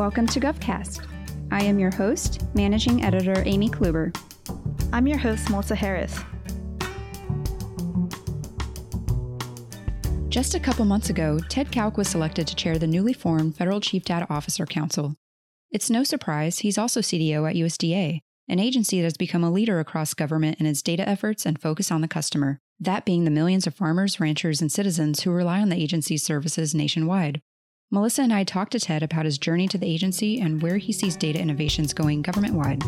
Welcome to GovCast. I am your host, Managing Editor Amy Kluber. I'm your host, Melissa Harris. Just a couple months ago, Ted Kaouk was selected to chair the newly formed Federal Chief Data Officer Council. It's no surprise he's also CDO at USDA, an agency that has become a leader across government in its data efforts and focus on the customer, that being the millions of farmers, ranchers, and citizens who rely on the agency's services nationwide. Melissa and I talked to Ted about his journey to the agency and where he sees data innovations going government wide.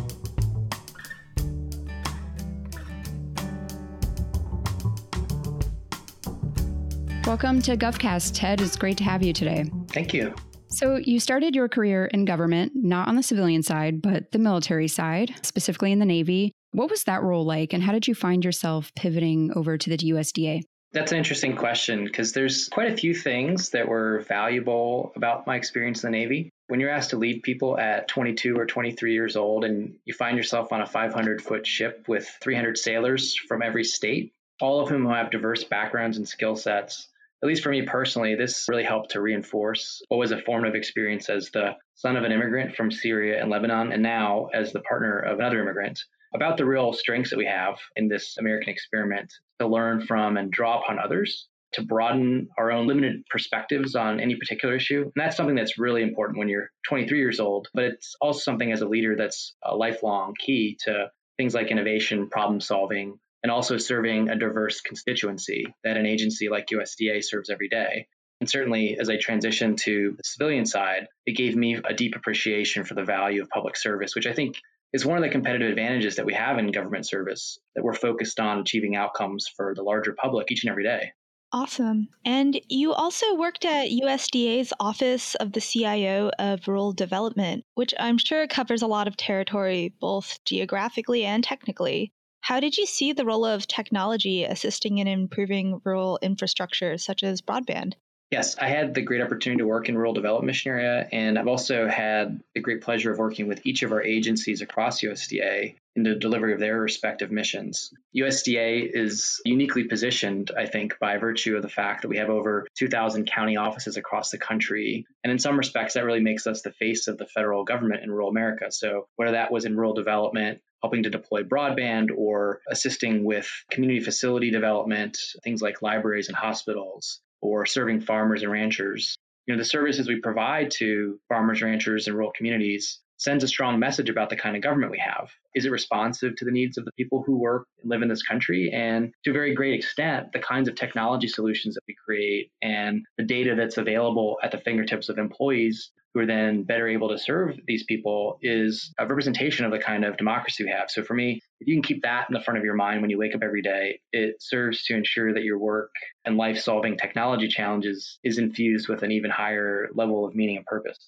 Welcome to GovCast, Ted. It's great to have you today. Thank you. So, you started your career in government, not on the civilian side, but the military side, specifically in the Navy. What was that role like, and how did you find yourself pivoting over to the USDA? That's an interesting question because there's quite a few things that were valuable about my experience in the Navy. When you're asked to lead people at 22 or 23 years old and you find yourself on a 500 foot ship with 300 sailors from every state, all of whom have diverse backgrounds and skill sets, at least for me personally, this really helped to reinforce what was a formative experience as the son of an immigrant from Syria and Lebanon, and now as the partner of another immigrant about the real strengths that we have in this American experiment to learn from and draw upon others to broaden our own limited perspectives on any particular issue. And that's something that's really important when you're 23 years old, but it's also something as a leader that's a lifelong key to things like innovation, problem solving, and also serving a diverse constituency that an agency like USDA serves every day. And certainly, as I transitioned to the civilian side, it gave me a deep appreciation for the value of public service, which I think is one of the competitive advantages that we have in government service that we're focused on achieving outcomes for the larger public each and every day. Awesome. And you also worked at USDA's Office of the CIO of Rural Development, which I'm sure covers a lot of territory, both geographically and technically. How did you see the role of technology assisting in improving rural infrastructure, such as broadband? Yes, I had the great opportunity to work in rural development mission area, and I've also had the great pleasure of working with each of our agencies across USDA in the delivery of their respective missions. USDA is uniquely positioned, I think, by virtue of the fact that we have over 2,000 county offices across the country. And in some respects, that really makes us the face of the federal government in rural America. So, whether that was in rural development, helping to deploy broadband or assisting with community facility development, things like libraries and hospitals, or serving farmers and ranchers. You know, the services we provide to farmers, ranchers, and rural communities sends a strong message about the kind of government we have. Is it responsive to the needs of the people who work and live in this country? And to a very great extent, the kinds of technology solutions that we create and the data that's available at the fingertips of employees who are then better able to serve these people is a representation of the kind of democracy we have. So for me, if you can keep that in the front of your mind when you wake up every day, it serves to ensure that your work and life solving technology challenges is infused with an even higher level of meaning and purpose.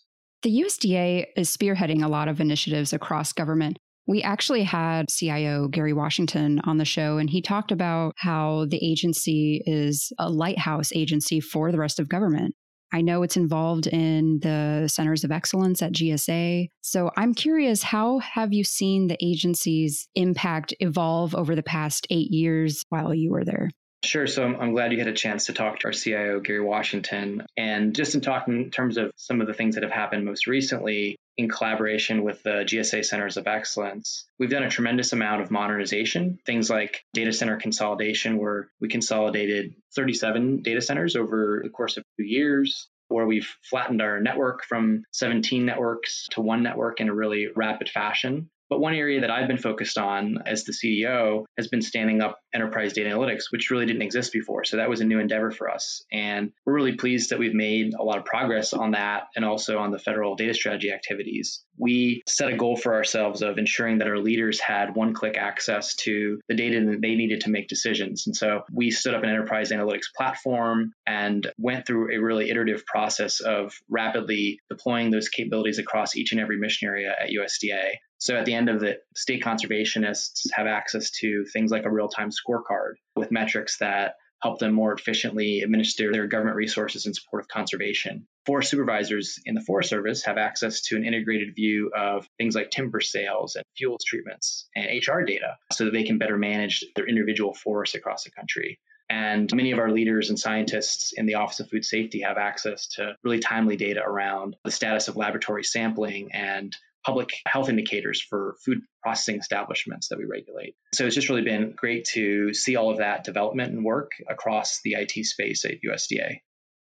The USDA is spearheading a lot of initiatives across government. We actually had CIO Gary Washington on the show, and he talked about how the agency is a lighthouse agency for the rest of government. I know it's involved in the centers of excellence at GSA. So I'm curious, how have you seen the agency's impact evolve over the past eight years while you were there? Sure. So I'm, I'm, glad you had a chance to talk to our CIO, Gary Washington. And just in talking in terms of some of the things that have happened most recently in collaboration with the GSA Centers of Excellence, we've done a tremendous amount of modernization. Things like data center consolidation, where we consolidated 37 data centers over the course of two years where we've flattened our network from 17 networks to one network in a really rapid fashion. But one area that I've been focused on as the CDO has been standing up enterprise data analytics, which really didn't exist before. So that was a new endeavor for us. And we're really pleased that we've made a lot of progress on that and also on the federal data strategy activities. We set a goal for ourselves of ensuring that our leaders had one click access to the data that they needed to make decisions. And so we stood up an enterprise analytics platform and went through a really iterative process of rapidly deploying those capabilities across each and every mission area at USDA. So at the end of it, state conservationists have access to things like a real time scorecard with metrics that help them more efficiently administer their government resources in support of conservation. Forest supervisors in the Forest Service have access to an integrated view of things like timber sales and fuels treatments and HR data so that they can better manage their individual forests across the country. And many of our leaders and scientists in the Office of Food Safety have access to really timely data around the status of laboratory sampling and public health indicators for food processing establishments that we regulate. So it's just really been great to see all of that development and work across the IT space at USDA.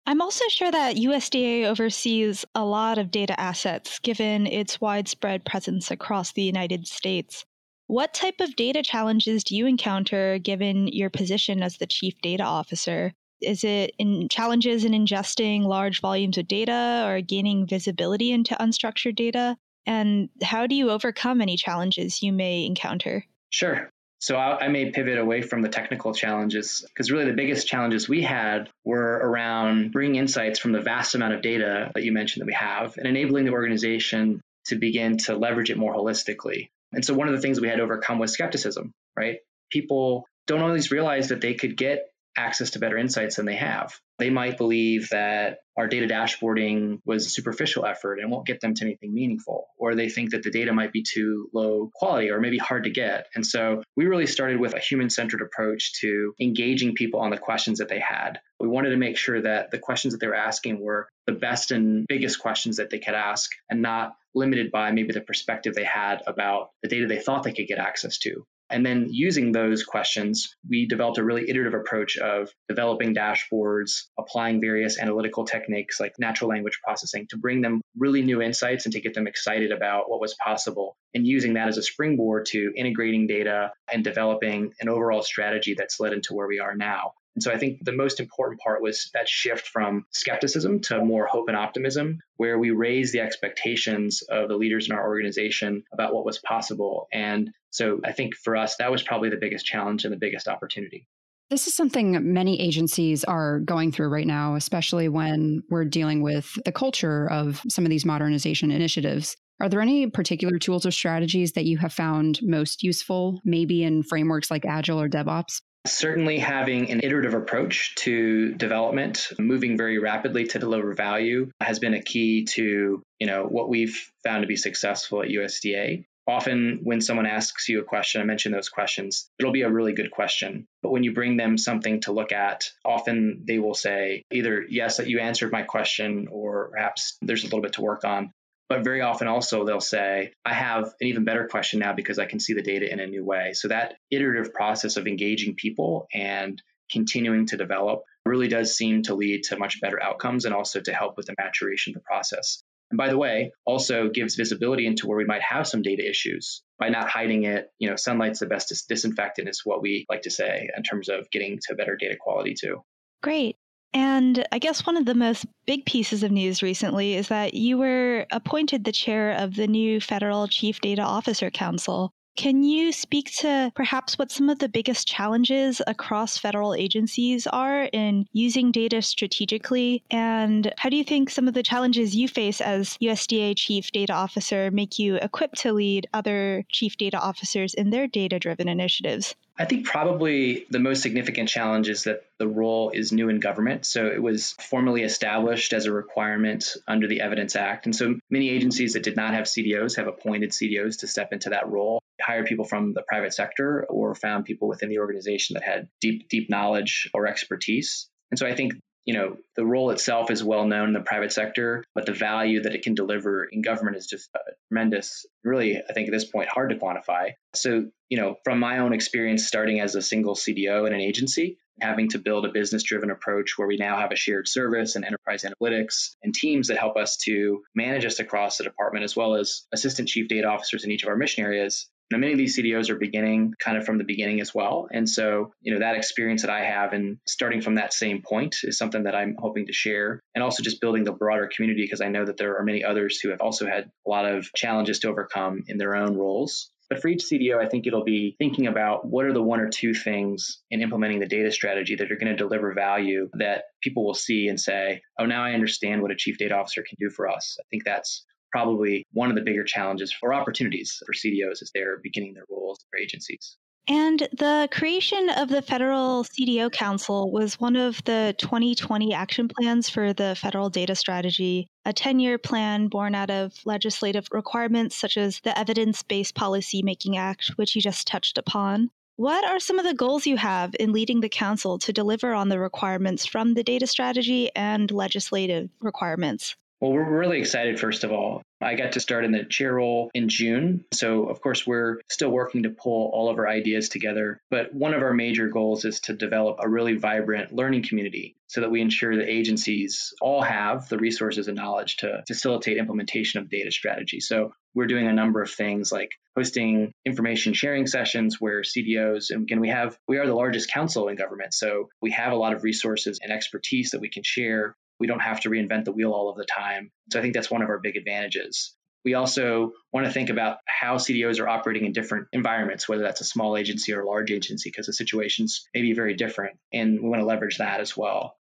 I'm also sure that USDA oversees a lot of data assets given its widespread presence across the United States. What type of data challenges do you encounter given your position as the chief data officer? Is it in challenges in ingesting large volumes of data or gaining visibility into unstructured data? And how do you overcome any challenges you may encounter? Sure. So I, I may pivot away from the technical challenges because really the biggest challenges we had were around bringing insights from the vast amount of data that you mentioned that we have and enabling the organization to begin to leverage it more holistically. And so one of the things we had to overcome was skepticism, right? People don't always realize that they could get access to better insights than they have. They might believe that our data dashboarding was a superficial effort and won't get them to anything meaningful, or they think that the data might be too low quality or maybe hard to get. And so we really started with a human centered approach to engaging people on the questions that they had. We wanted to make sure that the questions that they were asking were the best and biggest questions that they could ask and not limited by maybe the perspective they had about the data they thought they could get access to. And then using those questions, we developed a really iterative approach of developing dashboards, applying various analytical techniques like natural language processing to bring them really new insights and to get them excited about what was possible. And using that as a springboard to integrating data and developing an overall strategy that's led into where we are now. And so I think the most important part was that shift from skepticism to more hope and optimism, where we raised the expectations of the leaders in our organization about what was possible. And so I think for us, that was probably the biggest challenge and the biggest opportunity. This is something many agencies are going through right now, especially when we're dealing with the culture of some of these modernization initiatives. Are there any particular tools or strategies that you have found most useful, maybe in frameworks like Agile or DevOps? Certainly, having an iterative approach to development, moving very rapidly to deliver value, has been a key to you know what we've found to be successful at USDA. Often, when someone asks you a question, I mention those questions, it'll be a really good question. But when you bring them something to look at, often they will say either, yes, that you answered my question, or perhaps there's a little bit to work on. But very often also they'll say, I have an even better question now because I can see the data in a new way. So that iterative process of engaging people and continuing to develop really does seem to lead to much better outcomes and also to help with the maturation of the process. And by the way, also gives visibility into where we might have some data issues by not hiding it. You know, sunlight's the best disinfectant is what we like to say in terms of getting to better data quality too. Great. And I guess one of the most big pieces of news recently is that you were appointed the chair of the new Federal Chief Data Officer Council. Can you speak to perhaps what some of the biggest challenges across federal agencies are in using data strategically? And how do you think some of the challenges you face as USDA Chief Data Officer make you equipped to lead other Chief Data Officers in their data driven initiatives? I think probably the most significant challenge is that the role is new in government. So it was formally established as a requirement under the Evidence Act. And so many agencies that did not have CDOs have appointed CDOs to step into that role, hired people from the private sector, or found people within the organization that had deep, deep knowledge or expertise. And so I think you know, the role itself is well known in the private sector, but the value that it can deliver in government is just uh, tremendous. Really, I think at this point, hard to quantify. So, you know, from my own experience starting as a single CDO in an agency, having to build a business driven approach where we now have a shared service and enterprise analytics and teams that help us to manage us across the department, as well as assistant chief data officers in each of our mission areas. Now, many of these CDOs are beginning kind of from the beginning as well. And so, you know, that experience that I have and starting from that same point is something that I'm hoping to share. And also just building the broader community because I know that there are many others who have also had a lot of challenges to overcome in their own roles. But for each CDO, I think it'll be thinking about what are the one or two things in implementing the data strategy that are going to deliver value that people will see and say, oh, now I understand what a chief data officer can do for us. I think that's probably one of the bigger challenges or opportunities for CDOs as they're beginning their roles for agencies. And the creation of the Federal CDO Council was one of the 2020 action plans for the federal data strategy, a 10 year plan born out of legislative requirements such as the Evidence Based Policy Making Act, which you just touched upon. What are some of the goals you have in leading the council to deliver on the requirements from the data strategy and legislative requirements? Well, we're really excited, first of all. I got to start in the chair role in June. So, of course, we're still working to pull all of our ideas together. But one of our major goals is to develop a really vibrant learning community so that we ensure that agencies all have the resources and knowledge to facilitate implementation of data strategy. So, we're doing a number of things like hosting information sharing sessions where CDOs and again we have we are the largest council in government so we have a lot of resources and expertise that we can share we don't have to reinvent the wheel all of the time. So I think that's one of our big advantages. We also want to think about how CDOs are operating in different environments, whether that's a small agency or a large agency, because the situations may be very different. And we want to leverage that as well.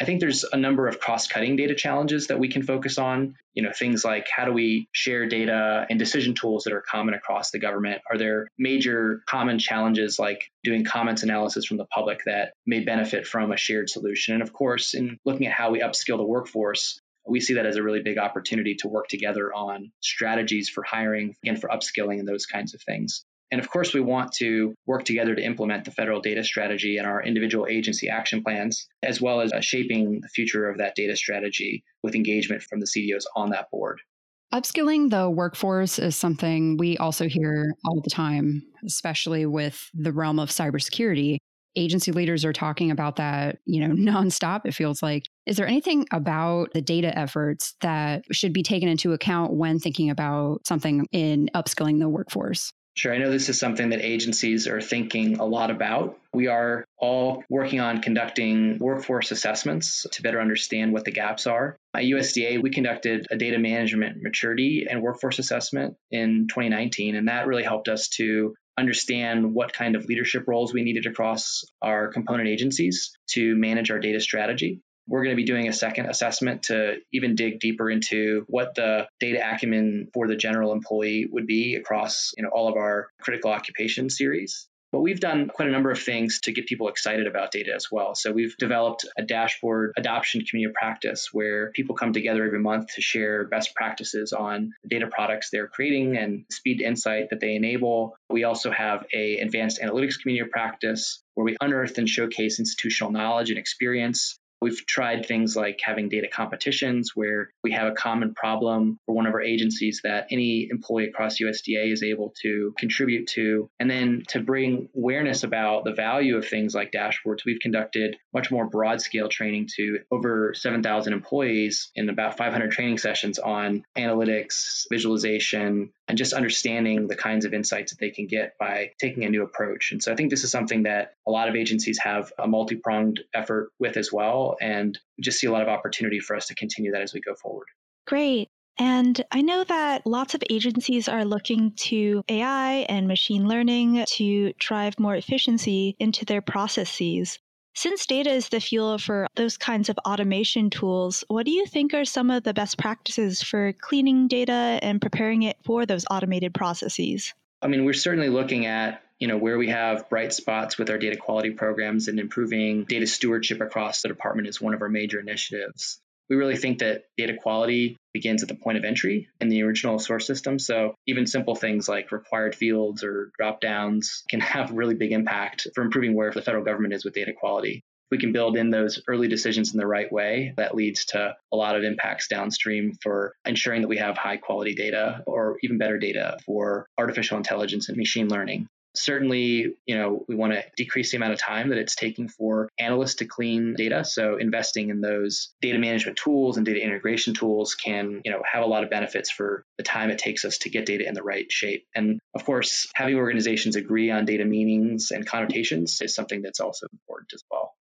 I think there's a number of cross-cutting data challenges that we can focus on. You know, things like how do we share data and decision tools that are common across the government? Are there major common challenges like doing comments analysis from the public that may benefit from a shared solution? And of course, in looking at how we upskill the workforce, we see that as a really big opportunity to work together on strategies for hiring and for upskilling and those kinds of things. And of course, we want to work together to implement the federal data strategy and our individual agency action plans, as well as uh, shaping the future of that data strategy with engagement from the CDOs on that board. Upskilling the workforce is something we also hear all the time, especially with the realm of cybersecurity. Agency leaders are talking about that, you know, nonstop, it feels like. Is there anything about the data efforts that should be taken into account when thinking about something in upskilling the workforce? Sure. I know this is something that agencies are thinking a lot about. We are all working on conducting workforce assessments to better understand what the gaps are. At USDA, we conducted a data management maturity and workforce assessment in 2019, and that really helped us to understand what kind of leadership roles we needed across our component agencies to manage our data strategy. We're going to be doing a second assessment to even dig deeper into what the data acumen for the general employee would be across you know, all of our critical occupation series. But we've done quite a number of things to get people excited about data as well. So we've developed a dashboard adoption community of practice where people come together every month to share best practices on data products they're creating and speed insight that they enable. We also have a advanced analytics community of practice where we unearth and showcase institutional knowledge and experience We've tried things like having data competitions where we have a common problem for one of our agencies that any employee across USDA is able to contribute to. And then to bring awareness about the value of things like dashboards, we've conducted much more broad scale training to over 7,000 employees in about 500 training sessions on analytics, visualization, and just understanding the kinds of insights that they can get by taking a new approach. And so I think this is something that a lot of agencies have a multi pronged effort with as well. And just see a lot of opportunity for us to continue that as we go forward. Great. And I know that lots of agencies are looking to AI and machine learning to drive more efficiency into their processes. Since data is the fuel for those kinds of automation tools, what do you think are some of the best practices for cleaning data and preparing it for those automated processes? I mean, we're certainly looking at you know where we have bright spots with our data quality programs and improving data stewardship across the department is one of our major initiatives we really think that data quality begins at the point of entry in the original source system. So even simple things like required fields or drop downs can have really big impact for improving where the federal government is with data quality. We can build in those early decisions in the right way. That leads to a lot of impacts downstream for ensuring that we have high quality data or even better data for artificial intelligence and machine learning. Certainly, you know, we want to decrease the amount of time that it's taking for analysts to clean data. So investing in those data management tools and data integration tools can, you know, have a lot of benefits for the time it takes us to get data in the right shape. And of course, having organizations agree on data meanings and connotations is something that's also important as well.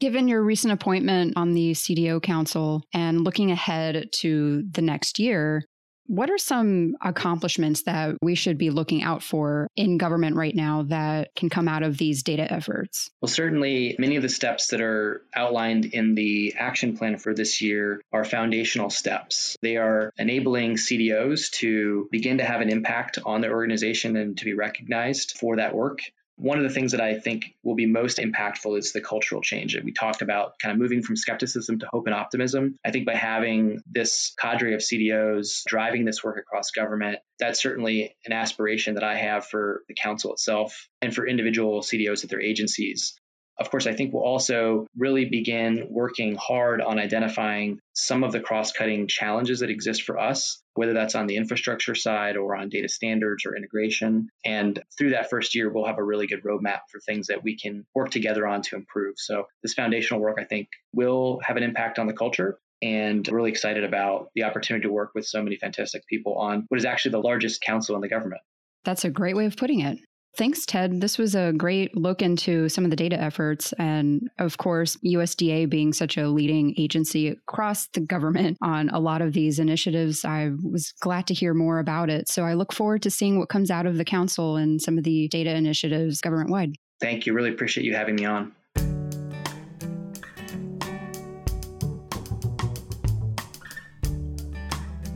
Given your recent appointment on the CDO Council and looking ahead to the next year, what are some accomplishments that we should be looking out for in government right now that can come out of these data efforts? Well, certainly many of the steps that are outlined in the action plan for this year are foundational steps. They are enabling CDOs to begin to have an impact on their organization and to be recognized for that work. One of the things that I think will be most impactful is the cultural change. That we talked about kind of moving from skepticism to hope and optimism. I think by having this cadre of CDOs driving this work across government, that's certainly an aspiration that I have for the council itself and for individual CDOs at their agencies. Of course, I think we'll also really begin working hard on identifying some of the cross cutting challenges that exist for us, whether that's on the infrastructure side or on data standards or integration. And through that first year, we'll have a really good roadmap for things that we can work together on to improve. So, this foundational work, I think, will have an impact on the culture. And really excited about the opportunity to work with so many fantastic people on what is actually the largest council in the government. That's a great way of putting it. Thanks, Ted. This was a great look into some of the data efforts. And of course, USDA being such a leading agency across the government on a lot of these initiatives, I was glad to hear more about it. So I look forward to seeing what comes out of the council and some of the data initiatives government wide. Thank you. Really appreciate you having me on.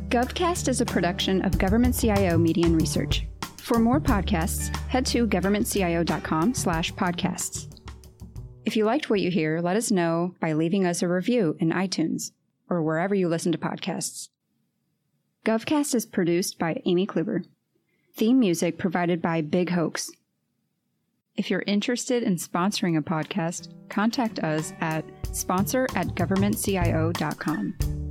GovCast is a production of Government CIO Media and Research. For more podcasts, head to governmentcio.com slash podcasts. If you liked what you hear, let us know by leaving us a review in iTunes or wherever you listen to podcasts. GovCast is produced by Amy Kluber. Theme music provided by Big Hoax. If you're interested in sponsoring a podcast, contact us at sponsor at governmentcio.com.